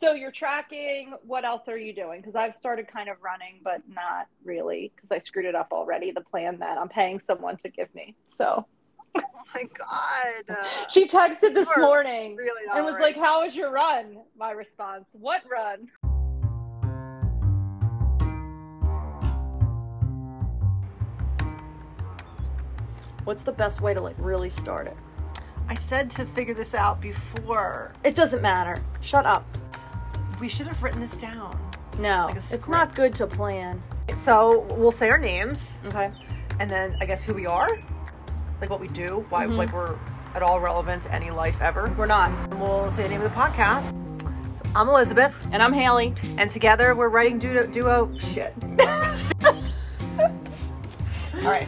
So you're tracking. What else are you doing? Because I've started kind of running, but not really because I screwed it up already. The plan that I'm paying someone to give me. So Oh my god. Uh, she texted this morning really and was right. like, "How was your run?" My response: "What run?" What's the best way to like really start it? I said to figure this out before. It doesn't matter. Shut up. We should have written this down. No, Like it's not good to plan. So we'll say our names Okay. and then I guess who we are, like what we do, why Mhm. like we're at all relevant to any life ever. We're not. And we'll say the name of the podcast. So I'm Elizabeth, And I'm Hayley. and together we're writing duo. duo shit. all right,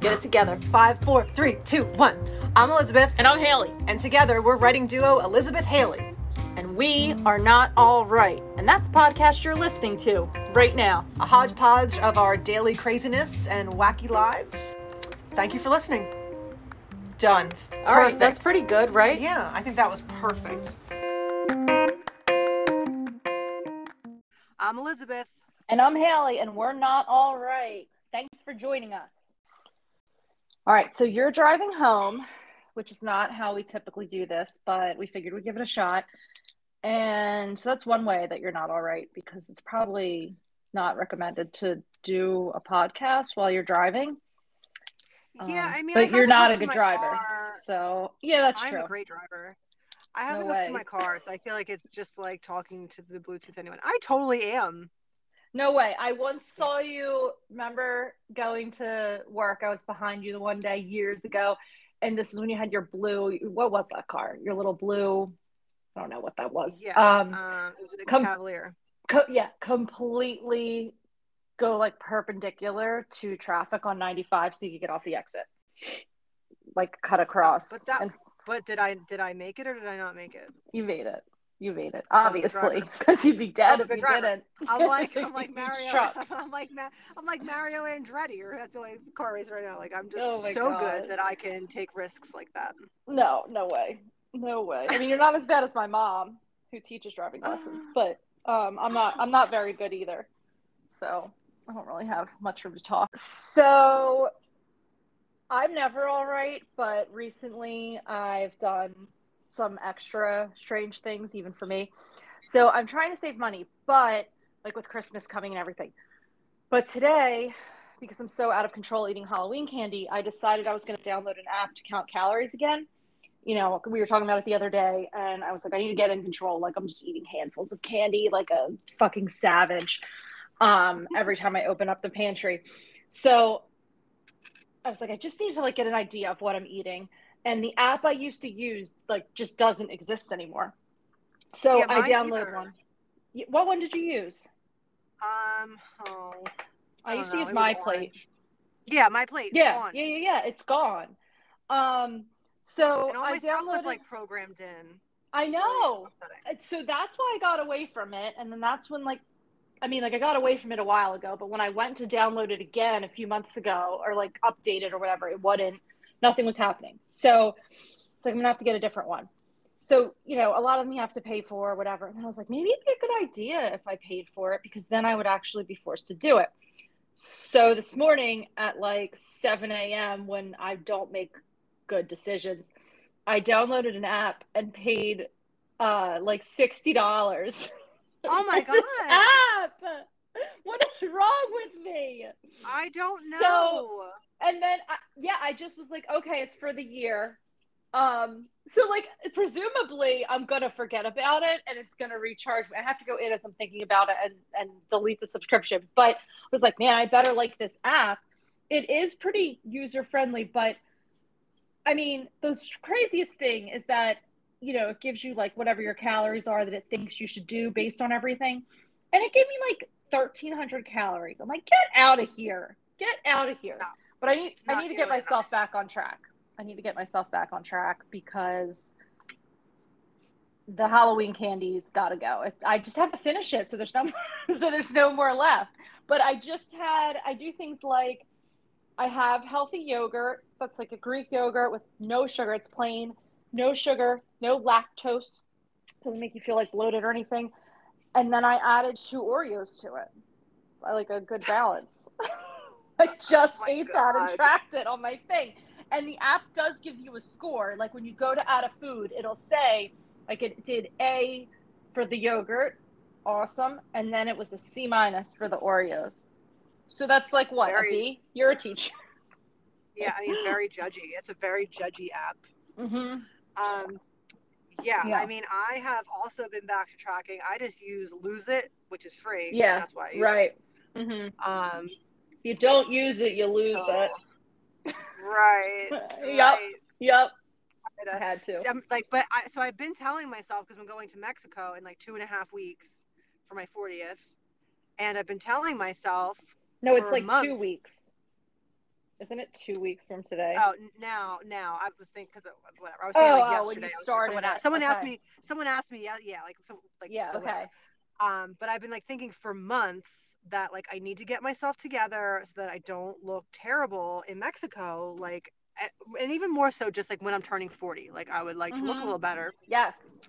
Get it together. five, four, three, two, one. I'm Elizabeth, And I'm Hayley. and together we're writing duo Elizabeth Hayley. And we are not all right. And that's the podcast you're listening to right now. A hodgepodge of our daily craziness and wacky lives. Thank you for listening. Done. All right, that's pretty good, right? Yeah, I think that was perfect. I'm Elizabeth. And I'm Hayley, and we're not all right. Thanks for joining us. All right, so you're driving home, which is not how we typically do this, but we figured we'd give it a shot. And so that's one way that you're not all right because it's probably not recommended to do a podcast while you're driving. Yeah, Um, I mean, but I you're not a good driver. car. So, yeah, that's true. I'm a great driver. I have No it hooked to my car, so I feel like it's just like talking to the Bluetooth anyone. I totally am. No way. I once saw you, remember going to work. I was behind you the one day years ago. And this is when you had your blue, what was that car? Your little blue, I don't know what that was. Yeah. Um, Um, it was a com- Cavalier. co- yeah, completely go like perpendicular to traffic on 95 so you could get off the exit. Like cut across. but that- and But did I did I make it or did I not make it? you made it. You made it, I'm a good obviously, because you'd be dead if you driver. didn't. I'm like I'm like Mario. I'm like Ma- I'm like Mario Andretti, or that's the way the car race right now. Like I'm just Oh so God. good that I can take risks like that. No, no way. No way. I mean, you're not as bad as my mom who teaches driving lessons, but um, I'm not I'm not very good either. So, I don't really have much room to talk. So, I'm never all right, but recently I've done some extra strange things even for me. So, I'm trying to save money, but like with Christmas coming and everything. But today, because I'm so out of control eating Halloween candy, I decided I was going to download an app to count calories again. You know, we were talking about it the other day, and I was like, I need to get in control. Like, I'm just eating handfuls of candy like a fucking savage um, every time I open up the pantry. So I was like, I just need to like get an idea of what I'm eating. And the app I used to use like just doesn't exist anymore. So Yeah, I mine downloaded either. one. What one did you use? Um. Oh. I, don't used to use my plate. orange. Yeah, my plate. Yeah, yeah, yeah, yeah. It's gone. Um, so I my stuff was downloaded. like programmed in. I really know. Uh, So that's why I got away from it, and then that's when like, I mean, like I got away from it a while ago, but when I went to download it again a few months ago, or like update it or whatever, it wouldn't. Nothing was happening. So it's like I'm gonna have to get a different one. So you know, a lot of them you have to pay for or whatever. And I was like, maybe it'd be a good idea if I paid for it because then I would actually be forced to do it. So this morning at like 7 a.m., when I don't make good decisions, I downloaded an app and paid uh like sixty dollars. Oh my God. app! What is wrong with me? I don't So- know. And then I, yeah, I just was like, okay, it's for the year. Um, so like presumably I'm gonna forget about it and it's gonna recharge me. I have to go in as I'm thinking about it and, and delete the subscription. But I was like, man, I better like this app. It is pretty user friendly, but I mean, the craziest thing is that you know it gives you like whatever your calories are that it thinks you should do based on everything, and it gave me like 1,300 calories. I'm like, get out of here, get out of here. No, but I need I need to get myself enough. back on track. I need to get myself back on track because the Halloween candy's got to go. I just have to finish it, so there's no so there's no more left. But I just had I do things like I have healthy yogurt that's like a Greek yogurt with no sugar. It's plain, no sugar, no lactose, doesn't make you feel like bloated or anything. And then I added two Oreos to it. I like a good balance. I just Oh ate that and tracked it on my thing. And the app does give you a score. Like when you go to add a food, it'll say, like it did A for the yogurt, awesome. And then it was a C minus for the Oreos. So that's like what, Very- a B? You're a teacher. Yeah, I mean, very judgy. It's a very judgy app. Mm-hmm. Um, yeah, Yeah. I mean, I have also been back to tracking. I just use Lose It, which is free. Yeah, that's why I use Right. hmm. Um, You don't use it, you lose so- it. Right. Yep. right. Yep. I had to. I'm like, but I, so I've been telling myself because I'm going to Mexico in like two and a half weeks for my 40th, and I've been telling myself, No, it's like two weeks. Isn't it two weeks from today? oh, now, now I was thinking because whatever I was Oh, thinking like oh, when yesterday. you I started someone, asked, someone asked me, someone asked me, yeah, yeah, like so, like yeah, so okay. whatever. Um, but I've been like thinking for months that like I need to get myself together so that I don't look terrible in Mexico. Like, and even more so, just like when I'm turning 40, like I would like to look a Mhm. little better. Yes.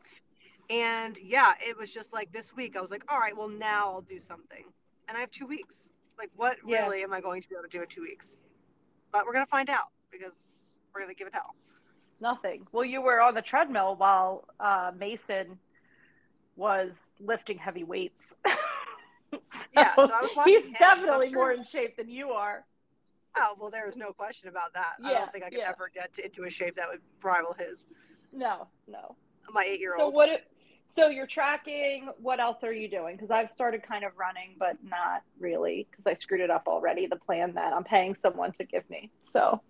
And yeah, it was just like this week, I was like, all right, well, now I'll do something. And I have two weeks. Like, what Yeah. really am I going to be able to do in two weeks? But we're going to find out because we're going to give it hell. Nothing. Well, you were on the treadmill while uh, Mason was lifting heavy weights. Yeah, so I was watching he's him, so I'm definitely sure- more in shape than you are. Oh, well, there is no question about that. I don't think I could yeah. ever get to, into a shape that would rival his. No, no. My eight-year-old. So old. what? So you're tracking. What else are you doing? Because I've started kind of running, but not really because I screwed it up already. The plan that I'm paying someone to give me. So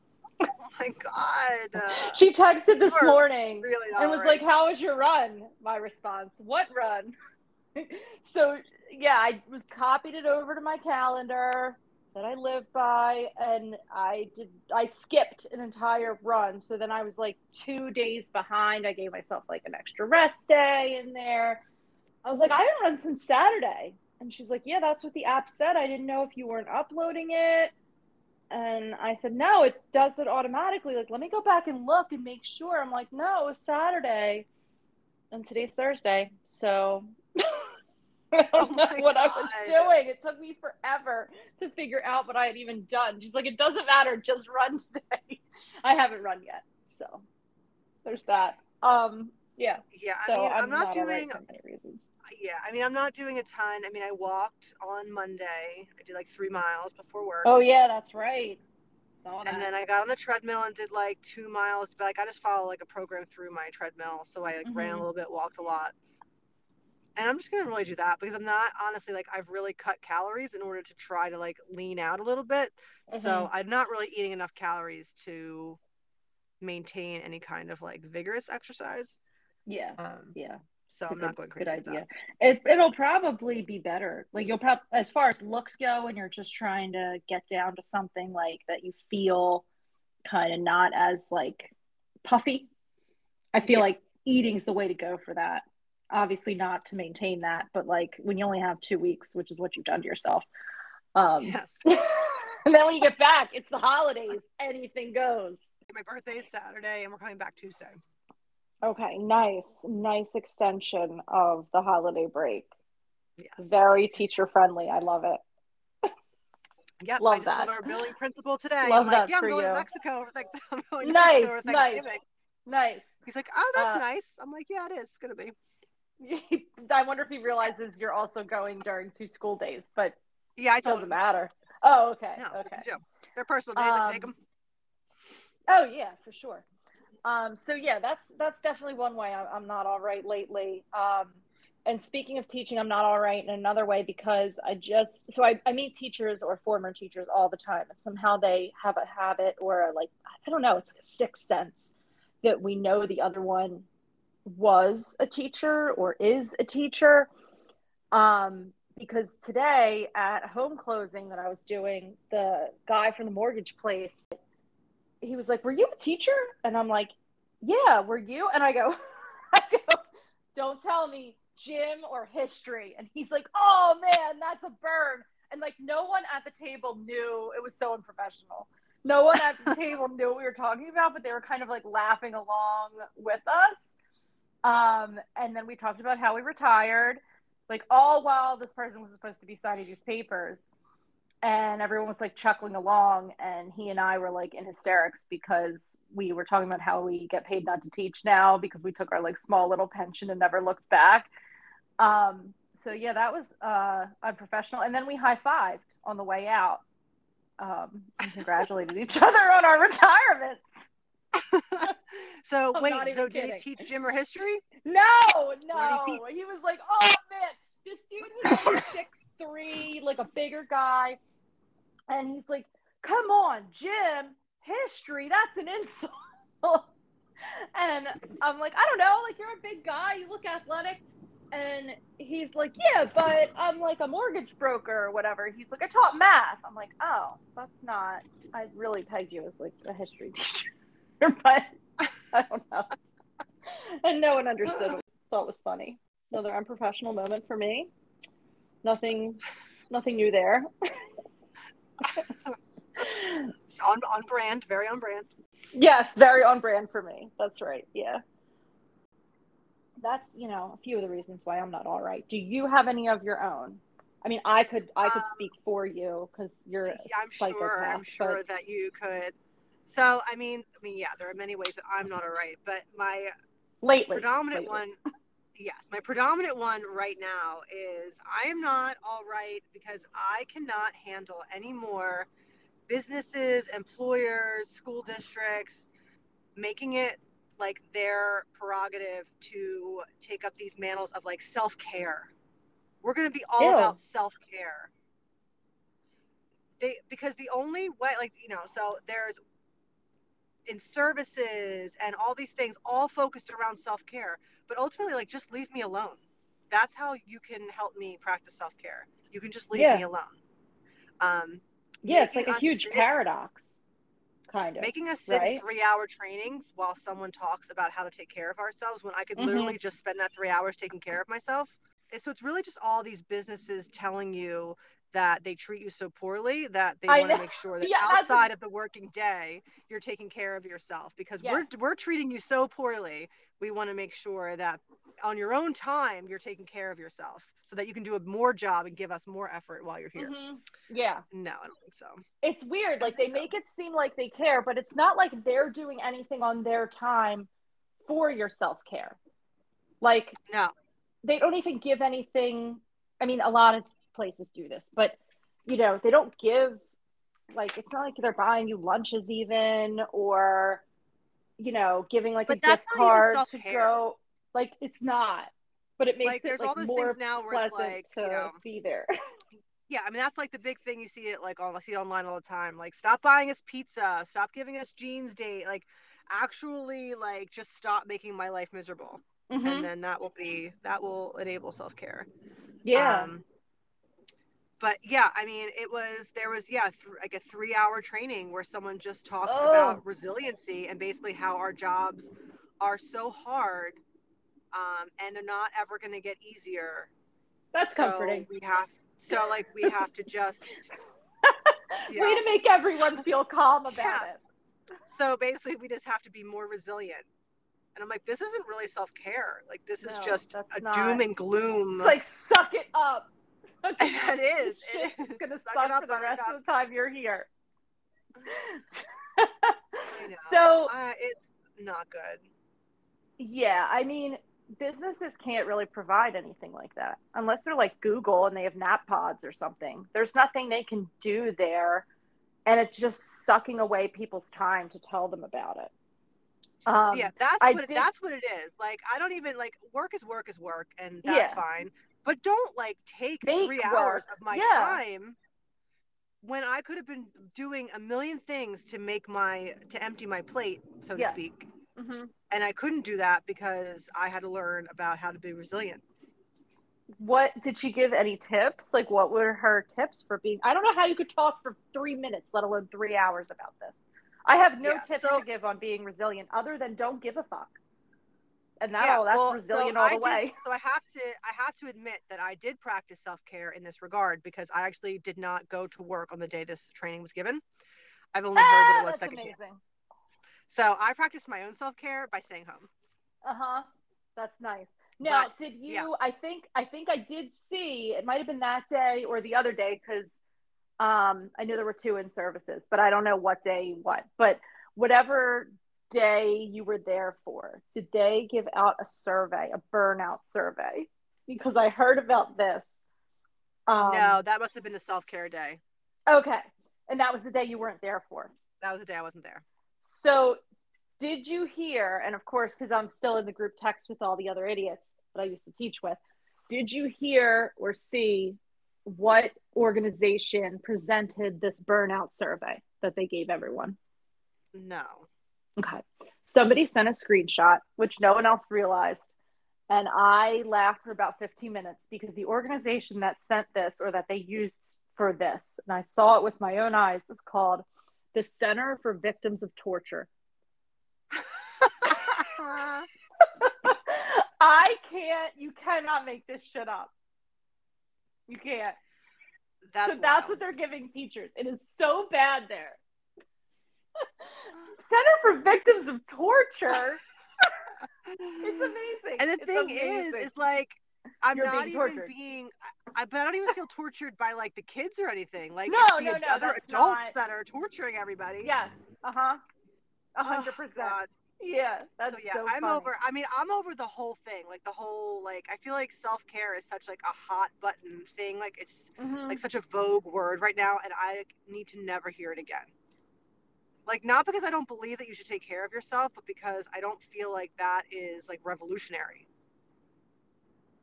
oh my God. Uh, she texted this morning really and was right. like, "How was your run?" My response: "What run?" so yeah, I was copied it over to my calendar that I live by, and I did. I skipped an entire run, so then I was like two days behind. I gave myself like an extra rest day in there. I was like, I haven't run since Saturday, and she's like, Yeah, that's what the app said. I didn't know if you weren't uploading it. And I said, No, it does it automatically. Like, let me go back and look and make sure. I'm like, No, it was Saturday. And today's Thursday. So Oh don't know my what I was doing. It took me forever to figure out what I had even done. She's like, It doesn't matter. Just run today. I haven't run yet. So there's that. Um, yeah. yeah, I mean, I'm, I'm, not, right doing. for many reasons. Yeah, I mean, I'm not doing a ton. I mean, I walked on Monday. I did like three miles before work. Oh, yeah, that's right. And then I got on the treadmill and did like two miles. But like I just follow like a program through my treadmill, so I like ran a Mhm. little bit, walked a lot. And I'm just gonna really do that because I'm not honestly like I've really cut calories in order to try to like lean out a little bit. So Mhm. I'm not really eating enough calories to maintain any kind of like vigorous exercise. yeah. Um, Yeah. so It's a I'm not good- going good crazy with idea. that. It, it'll probably be better. Like you'll probably, as far as looks go, and you're just trying to get down to something like that you feel kind of not as like puffy. I feel Yeah. like eating's the way to go for that. Obviously, not to maintain that, but like when you only have two weeks, which is what you've done to yourself. Um, Yes. and then when you get back, it's the holidays. Anything goes. My birthday is Saturday, and we're coming back Tuesday. Okay, nice, nice extension of the holiday break. Yes. Very teacher friendly. I love it. Yep, I Love just that. told our billing principal today. Love I'm like, yeah, I'm going you. to Mexico for thanks- I'm going to Nice, Mexico for nice, Thanksgiving. nice. He's like, oh, that's Uh, nice. I'm like, yeah, it is. It's gonna be. I wonder if he realizes you're also going during two school days, but Yeah, it doesn't him. matter. Oh, okay, No, okay. Joe. They're personal days. I take Um, them. Oh yeah, for sure. Um, so yeah, that's that's definitely one way I'm, I'm not all right lately. Um, and speaking of teaching, I'm not all right in another way because I just so I, I meet teachers or former teachers all the time, and somehow they have a habit or a, like I don't know, it's like a sixth sense that we know the other one was a teacher or is a teacher. Um, because today at home closing that I was doing, the guy from the mortgage place he was like, "Were you a teacher?" And I'm like, "Yeah, were you?" And I go, "I go, don't tell me gym or history." And he's like, "Oh man, that's a burn." And like, no one at the table knew it was so unprofessional. No one at the table knew what we were talking about, but they were kind of like laughing along with us. Um, and then we talked about how we retired, like all while this person was supposed to be signing these papers. And everyone was like chuckling along, and he and I were like in hysterics because we were talking about how we get paid not to teach now because we took our like small little pension and never looked back. Um, so yeah, that was uh, unprofessional. And then we high fived on the way out um, and congratulated each other on our retirements. so I'm wait, so did he teach gym or history? No, no. he He was like, oh man, this dude was like six three, like a bigger guy, and he's like, come on, gym, history, that's an insult. and I'm like, I don't know, like you're a big guy, you look athletic. And he's like, yeah, but I'm like a mortgage broker or whatever. He's like, I taught math. I'm like, oh, that's not. I really pegged you as like a history teacher, but I don't know. And no one understood. What I thought was funny. Another unprofessional moment for me. Nothing, nothing new there. On on brand, very on brand. yes, very on brand for me. That's right. Yeah. That's you know a few of the reasons why I'm not all right. Do you have any of your own? I mean, I could I could Um, speak for you because you're Yeah, I'm psychopath. sure. I'm sure that you could. So I mean, I mean, yeah, there are many ways that I'm not all right, but my lately, predominant lately. one yes my predominant one right now is i am not all right because i cannot handle any more businesses employers school districts making it like their prerogative to take up these mantles of like self-care we're going to be all Ew. about self-care they because the only way like you know so there's in services and all these things all focused around self-care but ultimately like just leave me alone that's how you can help me practice self-care you can just leave Yeah. me alone um, Yeah, it's like a huge sit- paradox, kind of. making us sit right? three hour trainings while someone talks about how to take care of ourselves when i could Mhm. literally just spend that three hours taking care of myself And so it's really just all these businesses telling you that they treat you so poorly that they want to make sure that Yeah, outside of the working day you're taking care of yourself because we're we're treating you so poorly. We want to make sure that on your own time you're taking care of yourself so that you can do a more job and give us more effort while you're here. Mhm. Yeah. no i don't think so. It's weird like they So- make it seem like they care but it's not like they're doing anything on their time for your self-care. Like no. they don't even give anything i mean a lot of places do this but you know they don't give like it's not like they're buying you lunches even or you know giving like But a gift card to go like it's not but it makes like it there's like all those more things now where it's like to you know. be there. Yeah i mean that's like the big thing you see it like on I see it online all the time like stop buying us pizza stop giving us jeans date like actually like just stop making my life miserable. Mhm. and then that will be that will enable self-care. Yeah. Um but yeah i mean it was there was yeah th- like a three hour training where someone just talked Oh. about resiliency and basically how our jobs are so hard um, and they're not ever going to get easier that's so comforting we have so like we have to just you way to make everyone feel calm about Yeah. it so basically we just have to be more resilient and i'm like this isn't really self-care like this is just a not. doom and gloom It's like suck it up. it is it is is gonna Suck suck for the rest of the time you're here. So uh, it's not good yeah, I mean, businesses can't really provide anything like that unless they're like Google and they have nap pods or something. There's nothing they can do there, and it's just sucking away people's time to tell them about it. Um, yeah that's I what did- that's what it is like i don't even like work is work is work and that's Yeah. fine but don't like take Make three hours of my Yeah. time when i could have been doing a million things to make my to empty my plate so to Yes. speak mhm. and i couldn't do that because i had to learn about how to be resilient What did she give any tips? Like, what were her tips for being? I don't know how you could talk for three minutes, let alone three hours about this. I have no Yeah, tips so- to give on being resilient other than don't give a fuck. And that Yeah, all that's well, so resilient all I the did- way. so I have to I have to admit that I did practice self-care in this regard because I actually did not go to work on the day this training was given. I've only heard that Ah, it was second. amazing. So I practiced my own self-care by staying home. Uh huh. That's nice. Now, But, did you? yeah. I think I think I did see. It might have been that day or the other day because um, I knew there were two in services, but I don't know what day what. But whatever day you were there for, did they give out a survey, a burnout survey? Because I heard about this. Um, no, that must have been the self care day. Okay, and that was the day you weren't there for. That was the day I wasn't there. So, did you hear? And of course, because I'm still in the group text with all the other idiots that I used to teach with, did you hear or see what organization presented this burnout survey that they gave everyone? No. Okay. Somebody sent a screenshot, which no one else realized. And I laughed for about 15 minutes because the organization that sent this or that they used for this, and I saw it with my own eyes, is called the Center for Victims of Torture. I can't, you cannot make this shit up. You can't. that's so that's wild. what they're giving teachers. It is so bad there. Center for Victims of Torture. It's amazing. And the It's thing is, amazing. is like I'm You're not being even tortured. being, I, but I don't even feel tortured by like the kids or anything. Like No, it's the no, no, other adults not- that are torturing everybody. yes, uh huh, a Oh, hundred percent. Yeah, that's so yeah, so I'm funny. over. I mean, I'm over the whole thing. Like the whole like I feel like self care is such like a hot button thing. Like it's Mhm. like such a vogue word right now, and I need to never hear it again. Like not because I don't believe that you should take care of yourself, but because I don't feel like that is like revolutionary.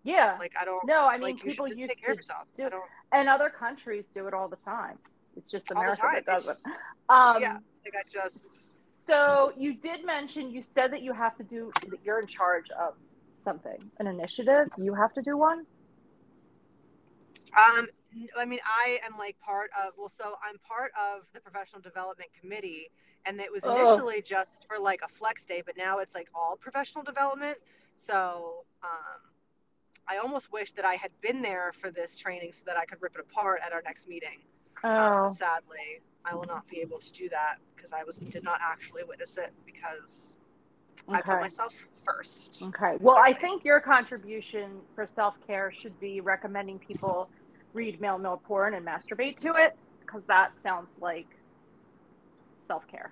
yeah. Like I don't no, I mean like you people just used take care of yourself. do- and other countries do it all the time. It's just America that does It's- it. Um, yeah, like I just So you did mention you said that you have to do that you're in charge of something, an initiative. You have to do one. Um, I mean, I am like part of. Well, so I'm part of the professional development committee, and it was Oh. initially just for like a flex day, but now it's like all professional development. So, um, I almost wish that I had been there for this training so that I could rip it apart at our next meeting. Um, Oh, but sadly, I will not be able to do that because I was did not actually witness it because I put myself first. Okay. Well, I think your contribution for self care should be recommending people read male male porn and masturbate to it because that sounds like self care.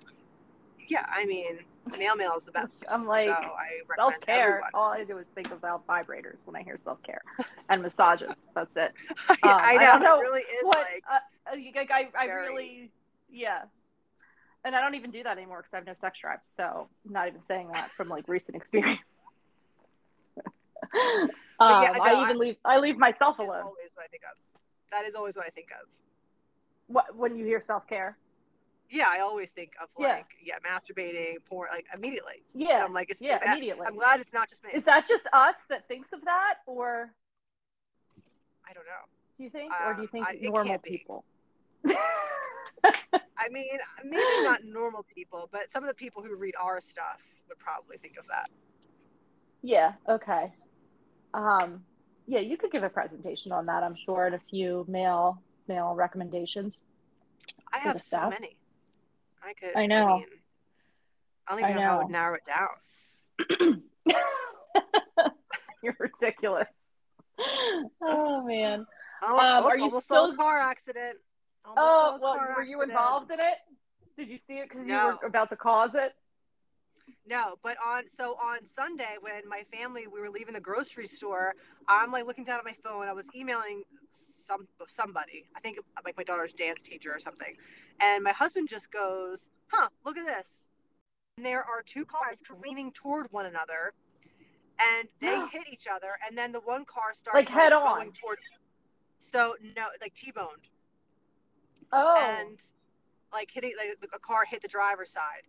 Yeah, I mean, male mail is the best. I'm like, so I Self care. All I do is think about vibrators when I hear self care and massages. That's it. Um, I I know. don't know It really is what like uh, uh, I, I very- really yeah and i don't even do that anymore because i have no sex drive so i'm not even saying that from like recent experience um, yeah, i no, even leave i leave myself is alone always what I think of. That is always what I think of. what, when you hear self-care Yeah, I always think of like yeah, masturbating, porn, like immediately. And yeah I'm like, it's yeah too bad. immediately I'm glad it's not just me. is that just us that thinks of that or I don't know. do you think or do you Um, think I- normal people I mean, maybe not normal people, but some of the people who read our stuff would probably think of that. yeah okay um yeah you could give a presentation on that i'm sure and a few male male recommendations I have so many. I could. I know. mean, I don't even I know, how I would narrow it down. You're ridiculous. Oh man. Oh, Um, oh, are you still- car accident. Oh well, were you involved in it? Did you see it because you were about to cause it? No, but on so on Sunday when my family we were leaving the grocery store, I'm like looking down at my phone. I was emailing some somebody. I think like my daughter's dance teacher or something. And my husband just goes, "Huh, look at this." And there are two cars careening toward one another, and they hit each other. And then the one car starts Like head on. toward. So no, like T-boned, Oh, and like hitting like a car hit the driver's side.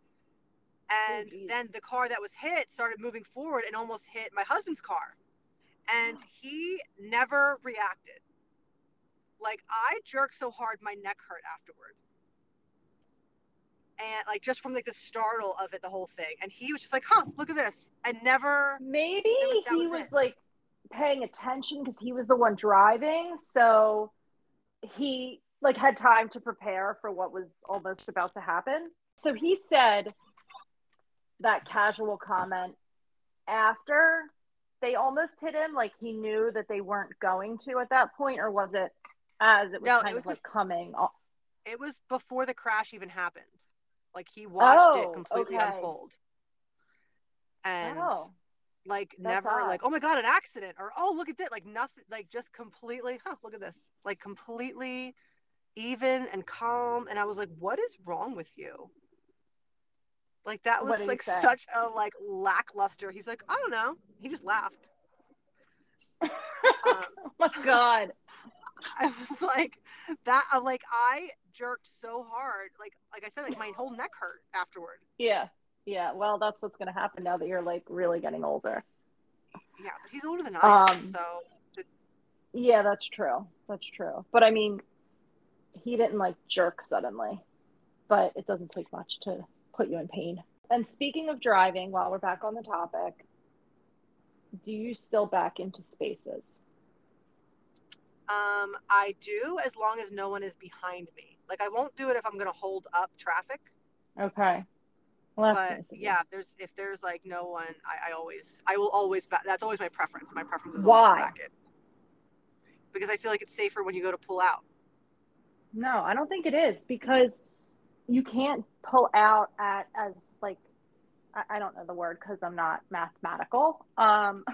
Oh, and Oh, then the car that was hit started moving forward and almost hit my husband's car. And he never reacted. Like i jerked so hard my neck hurt afterward. And like just from like the startle of it the whole thing. And he was just like huh look at this. And never maybe was- that he was was like paying attention because he was the one driving, so he like had time to prepare for what was almost about to happen. So he said that casual comment after they almost hit him like he knew that they weren't going to at that point or was it as it was No, kind it was of like coming? It was before the crash even happened. Like he watched Oh, it completely okay. unfold. And oh like never odd. like, oh my god, an accident or oh look at this. Like nothing like just completely, huh, look at this. Like completely even and calm. And I was like, what is wrong with you? Like that was like say? such a like lackluster. He's like, I don't know. He just laughed. um, oh my god I was like that. I'm like I jerked so hard, like like I said, like my whole neck hurt afterward. yeah yeah well that's what's to happen now that you're like really getting older Yeah, but he's older than I am, Um, so yeah that's true that's true but i mean he didn't like jerk suddenly but it doesn't take much to put you in pain and speaking of driving while we're back on the topic do you still back into spaces um, I do as long as no one is behind me. Like I won't do it if I'm gonna hold up traffic. okay well, but nice yeah, if there's if there's like no one, I, I always I will always back. That's always my preference. My preference is always Why? to back it because I feel like it's safer when you go to pull out. No, I don't think it is because you can't pull out at as like I, I don't know the word because I'm not mathematical. Um,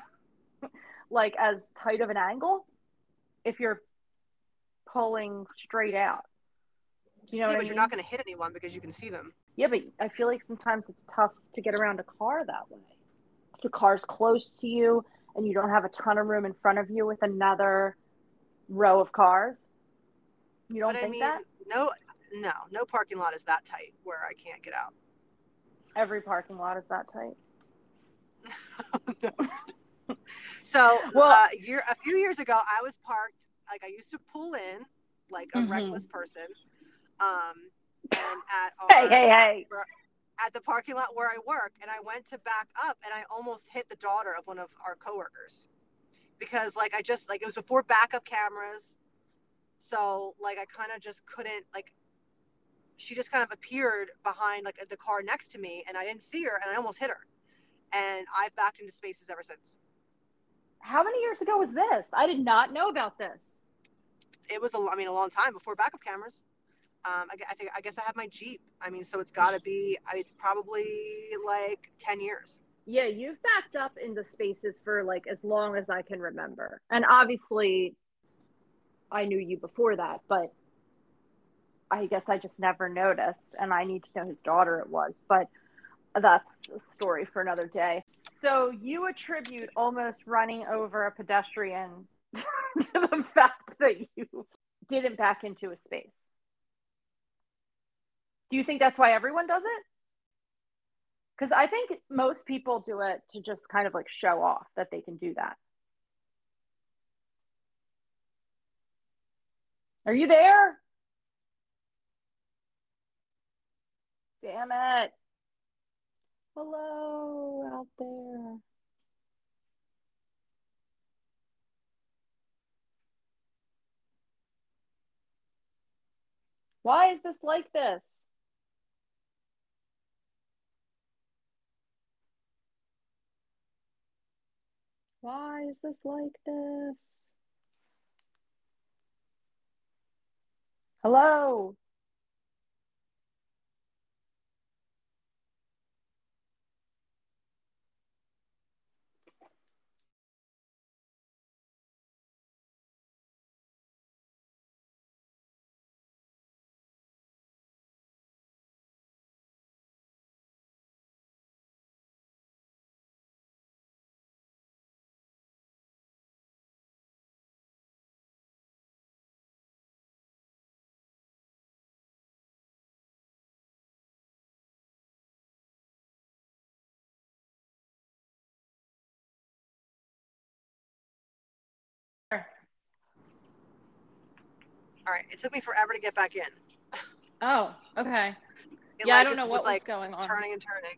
like as tight of an angle if you're pulling straight out. Do you know yeah, but I you're not going to hit anyone because you can see them. Yeah, but I feel like sometimes it's tough to get around a car that way. If the car's close to you and you don't have a ton of room in front of you with another row of cars, you don't but I think mean, that? no, no, no parking lot is that tight where I can't get out. Every parking lot is that tight. No, so Well- uh, year a few years ago, I was parked like I used to pull in like a Mhm. reckless person, um, and at our, Hey, hey, hey. at the parking lot where I work, and I went to back up, and I almost hit the daughter of one of our coworkers because like I just like it was before backup cameras, so like I kind of just couldn't like. She just kind of appeared behind like the car next to me, and I didn't see her, and I almost hit her. And I've backed into spaces ever since. How many years ago was this? I did not know about this. it was a, I mean, a long time before backup cameras. Um, I, I think, I guess I have my Jeep. I mean, so it's got to be, I- it's probably like 10 years. Yeah, you've backed up into spaces for like as long as I can remember. And obviously, I knew you before that, but I guess I just never noticed. And I need to know whose daughter it was. But that's a story for another day. So you attribute almost running over a pedestrian to the fact that you didn't back into a space. Do you think that's why everyone does it? Because I think most people do it to just kind of like show off that they can do that. Are you there? Damn it. Hello out there. Why is this like this? Why is this like this? Hello. All right. It took me forever to get back in. Oh, okay. It, Yeah, I don't just know what was like going just on. turning and turning.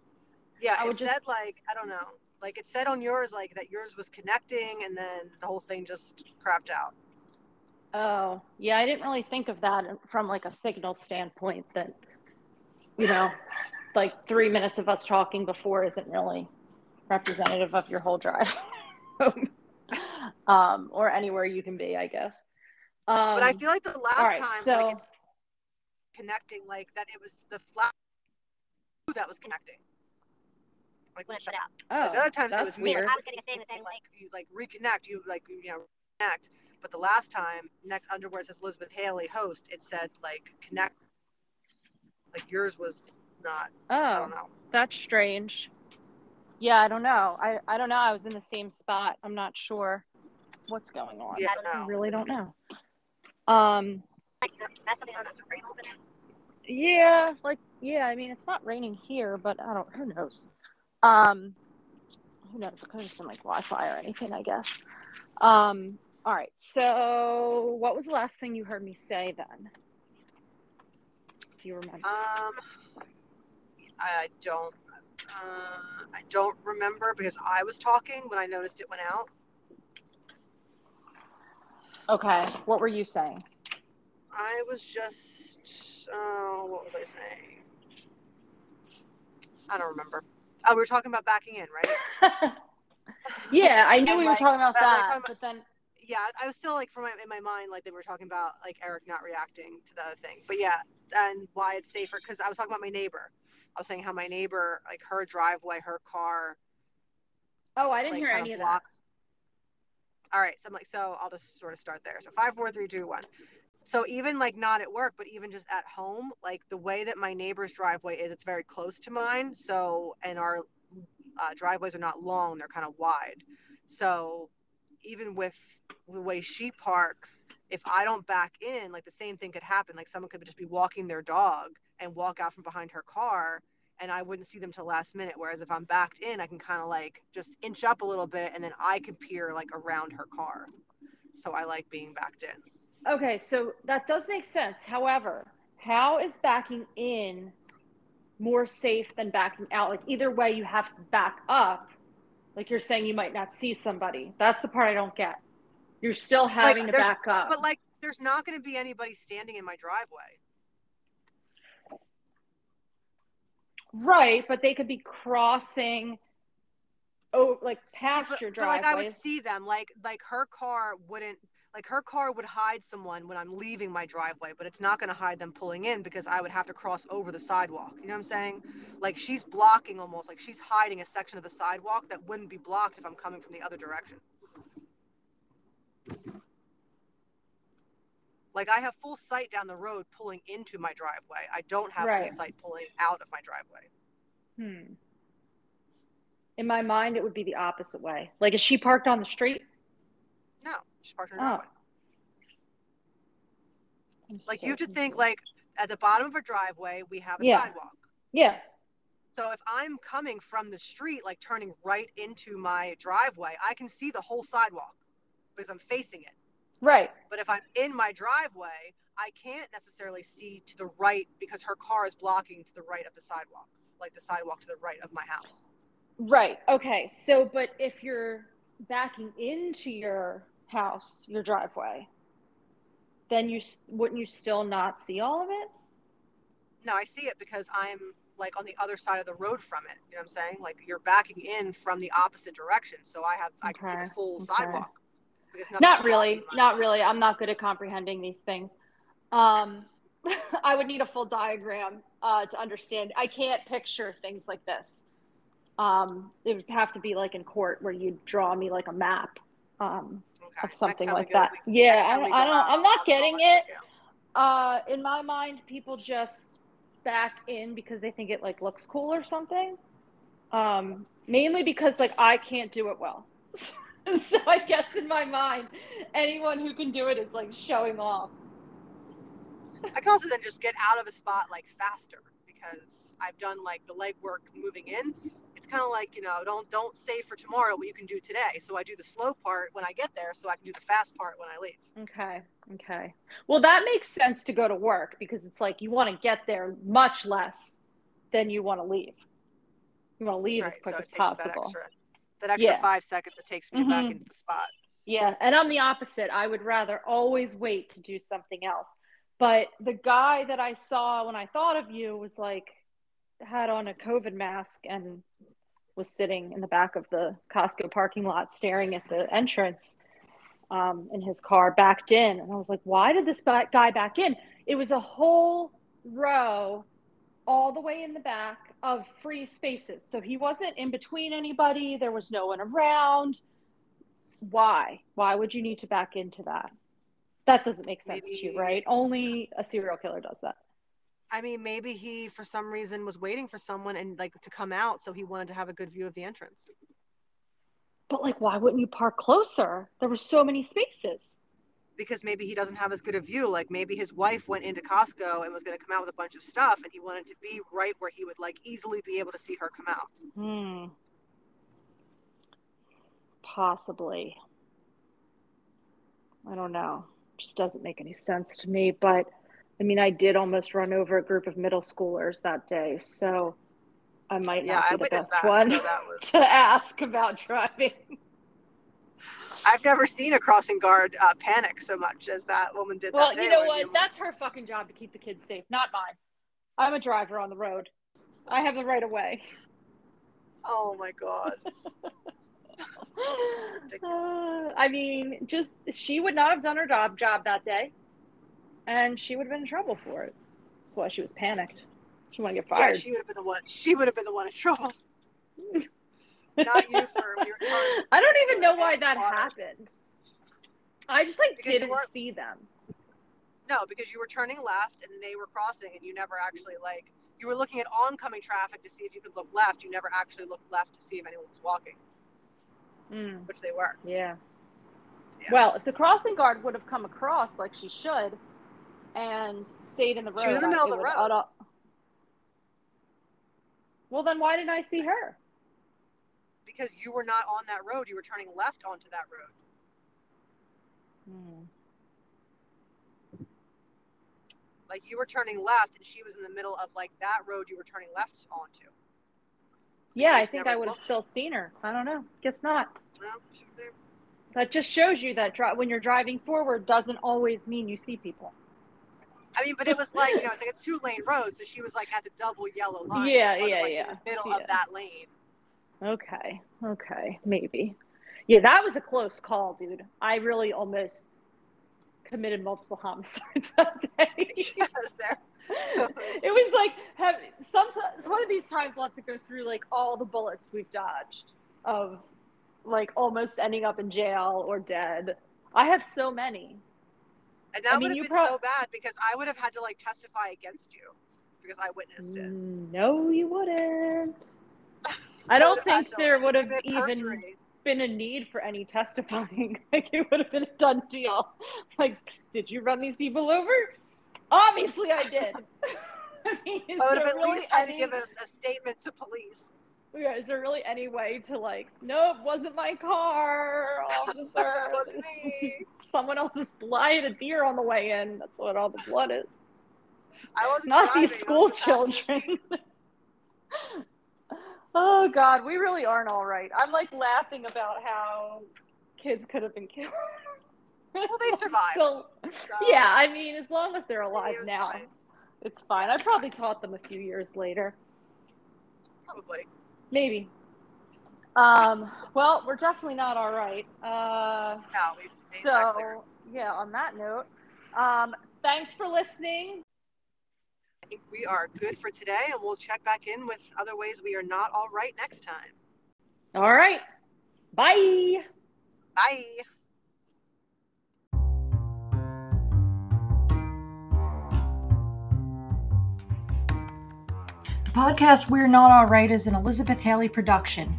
Yeah. I it would said just- like, I don't know. Like it said on yours, like that yours was connecting and then the whole thing just crapped out. Oh, yeah, I didn't really think of that from like a signal standpoint that, you know, like three minutes of us talking before isn't really representative of your whole drive. home, um, or anywhere you can be, I guess. Um, but I feel like the last right, time, so- like it's connecting, like that it was the flat that was connecting. Like when it shut out. oh, like, the other times it that's was me. weird. I was getting a thing saying like like you like reconnect, you like you know connect. But the last time, next underwear says Elizabeth Hayley host, it said like connect. Like yours was not. Oh, I Oh, don't know. that's strange. Yeah, I don't know. I, I don't know. I was in the same spot. I'm not sure what's going on. Yeah, I no. really don't know. Um, yeah, like yeah. I mean, it's not raining here, but I don't. Who knows? Um, who knows? It could have just been like Wi-Fi or anything, I guess. Um, all right. So, what was the last thing you heard me say then? Do you remember? Um, I don't. Uh, I don't remember because I was talking when I noticed it went out. Okay. What were you saying? I was just. Uh, what was I saying? I don't remember. Oh, we were talking about backing in, right? yeah, I knew we were talking about that, like, that, talking but then yeah, I was still like from my, in my mind like they were talking about like Eric not reacting to the other thing. But yeah, and why it's safer because I was talking about my neighbor. I was saying how my neighbor like her driveway, her car oh, I didn't like hear any of of blocks. All right, so I'm like, so I'll just sort of start there. So five, four, three, two, one. So even like not at work, but even just at home, like the way that my neighbor's driveway is, it's very close to mine. So and our uh, driveways are not long; they're kind of wide. So even with the way she parks, if I don't back in, like the same thing could happen. Like someone could just be walking their dog and walk out from behind her car, and I wouldn't see them till last minute. Whereas if I'm backed in, I can kind of like just inch up a little bit, and then I can peer like around her car. So I like being backed in. Okay, so that does make sense. However, how is backing in more safe than backing out? Like either way, you have to back up. Like you're saying, you might not see somebody. That's the part I don't get. You're still having to back up. But like, there's not going to be anybody standing in my driveway. Right, but they could be crossing. Oh, like past but, your but, like I would see them. Like like her car wouldn't like her car would hide someone when I'm leaving my driveway, but it's not going to hide them pulling in because I would have to cross over the sidewalk. You know what I'm saying? Like she's blocking almost like she's hiding a section of the sidewalk that wouldn't be blocked if I'm coming from the other direction. Like I have full sight down the road pulling into my driveway. I don't have Right. full sight pulling out of my driveway. Hmm. In my mind, it would be the opposite way. Like, is she parked on the street? No, she's parked in her Oh. driveway. Like so you have to think like at the bottom of a driveway we have a Yeah. sidewalk. Yeah. So if I'm coming from the street, like turning right into my driveway, I can see the whole sidewalk because I'm facing it. Right. But if I'm in my driveway, I can't necessarily see to the right because her car is blocking to the right of the sidewalk, like the sidewalk to the right of my house. Right. Okay. So, but if you're backing into your house, your driveway, then you wouldn't you still not see all of it? No, I see it because I'm like on the other side of the road from it. You know what I'm saying? Like you're backing in from the opposite direction, so I have I can see the full okay. sidewalk. Not really. Not really. I'm not good at comprehending these things. Um, I would need a full diagram uh, to understand. I can't picture things like this. Um, it would have to be like in court where you draw me like a map um, Okay. of something like go, that. we- Yeah, I don't. I, don't. Out, I'm not getting it. Uh, in my mind, people just back in because they think it like looks cool or something. Um, mainly because like I can't do it well. so I guess in my mind, anyone who can do it is like showing off. I can also then just get out of a spot like faster because I've done like the legwork moving in. It's kind of like you know, don't don't save for tomorrow what you can do today. So I do the slow part when I get there, so I can do the fast part when I leave. Okay. Okay. Well, that makes sense to go to work because it's like you want to get there much less than you want to leave. You want to leave as quick so as it takes that possible. That extra Yeah. five seconds it takes me to back into the spot. Yeah, and I'm the opposite. I would rather always wait to do something else. But the guy that I saw when I thought of you was like had on a COVID mask and was sitting in the back of the Costco parking lot staring at the entrance um, in his car, backed in. And I was like, why did this guy back in? It was a whole row all the way in the back of free spaces. So he wasn't in between anybody, there was no one around. Why? Why would you need to back into that? That doesn't make sense to you, right? Only a serial killer does that. I mean, maybe he for some reason was waiting for someone and like to come out, so he wanted to have a good view of the entrance. But like, why wouldn't you park closer? There were so many spaces. Because maybe he doesn't have as good a view. Like maybe his wife went into Costco and was going to come out with a bunch of stuff, and he wanted to be right where he would like easily be able to see her come out. Hmm. Possibly. I don't know. Just doesn't make any sense to me. But I mean, I did almost run over a group of middle schoolers that day, so I might Yeah, not I be the best that. one So that was. to ask about driving. I've never seen a crossing guard uh, panic so much as that woman did. Well, that day Well, you know what? That's her fucking job to keep the kids safe, not mine. I'm a driver on the road. I have the right of way. Oh my god. Uh, I mean, just she would not have done her job job that day, and she would have been in trouble for it. That's why she was panicked. She wanted to get Yeah, fired. she would have been the one. She would have been the one in trouble. Not you for when you were trying. I don't even know why that manslaughter. happened. I just like Because you didn't see them. No, because you were turning left and they were crossing, and you never actually like. You were looking at oncoming traffic to see if you could look left. You never actually looked left to see if anyone was walking, Mm, which they were. yeah. Yeah. Well, if the crossing guard would have come across like she should, and stayed in the road, She was in the middle of the road. well, then why didn't I see her? Because you were not on that road. You were turning left onto that road. Hmm. Like you were turning left, and she was in the middle of like that road you were turning left onto. So Yeah, I think I would have still seen her. I don't know. Guess not. No, she was there. That just shows you that dri- when you're driving forward doesn't always mean you see people. I mean, but it was like you know, it's like a two lane road, so she was like at the double yellow line. Yeah, yeah, like, yeah, In the middle yeah. of that lane. Okay. Okay. Maybe. Yeah, that was a close call, dude. I really almost committed multiple homicides that day. yes, there. it was like have sometimes one of these times we'll have to go through like all the bullets we've dodged of like almost ending up in jail or dead. I have so many. And that I mean, would have been prob- so bad because I would have had to like testify against you because I witnessed it. Mm, No, you wouldn't. I don't had think there would have even been a need for any testifying. like it would have been a done deal. Like, did you run these people over? Obviously, I did. I mean, I would have at really least had any? to give a, a statement to police. Yeah, is there really any way to like? Nope, wasn't my car, officer. It wasn't me. Someone else's blood. I had a deer on the way in. That's what all the blood is. I wasn't Not driving, these was school children. Oh God, we really aren't all right. I'm like laughing about how kids could have been killed. Well, they survived. Still, So, yeah, I mean, as long as they're alive now, fine. it's fine. I probably taught them a few years later, Probably. maybe. Um, well, we're definitely not all right. Uh, No, we've made that clear. so yeah, on that note, um, thanks for listening. I think we are good for today, and we'll check back in with other ways we are not all right next time. All right, bye. Bye. The podcast We're Not Alright is an Elizabeth Hayley production.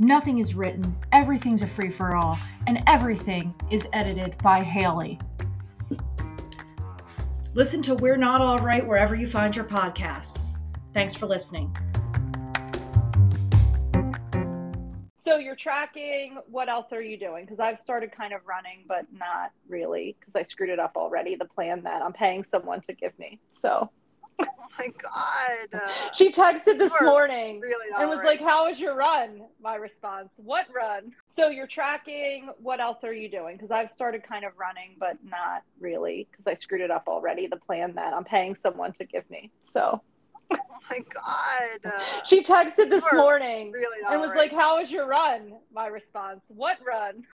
Nothing is written, everything's a free for all, and everything is edited by Hayley. Listen to We're Not Alright wherever you find your podcasts. Thanks for listening. So you're tracking. What else are you doing? Because I've started kind of running, but not really because I screwed it up already. The plan that I'm paying someone to give me. So Oh my god. She texted this morning really and was all like, "How was your run?" My response: "What run?" So you're tracking. What else are you doing? Because I've started kind of running, but not really because I screwed it up already. The plan that I'm paying someone to give me. So Oh my god. She texted this morning really and was right. like, "How was your run?" My response: "What run?"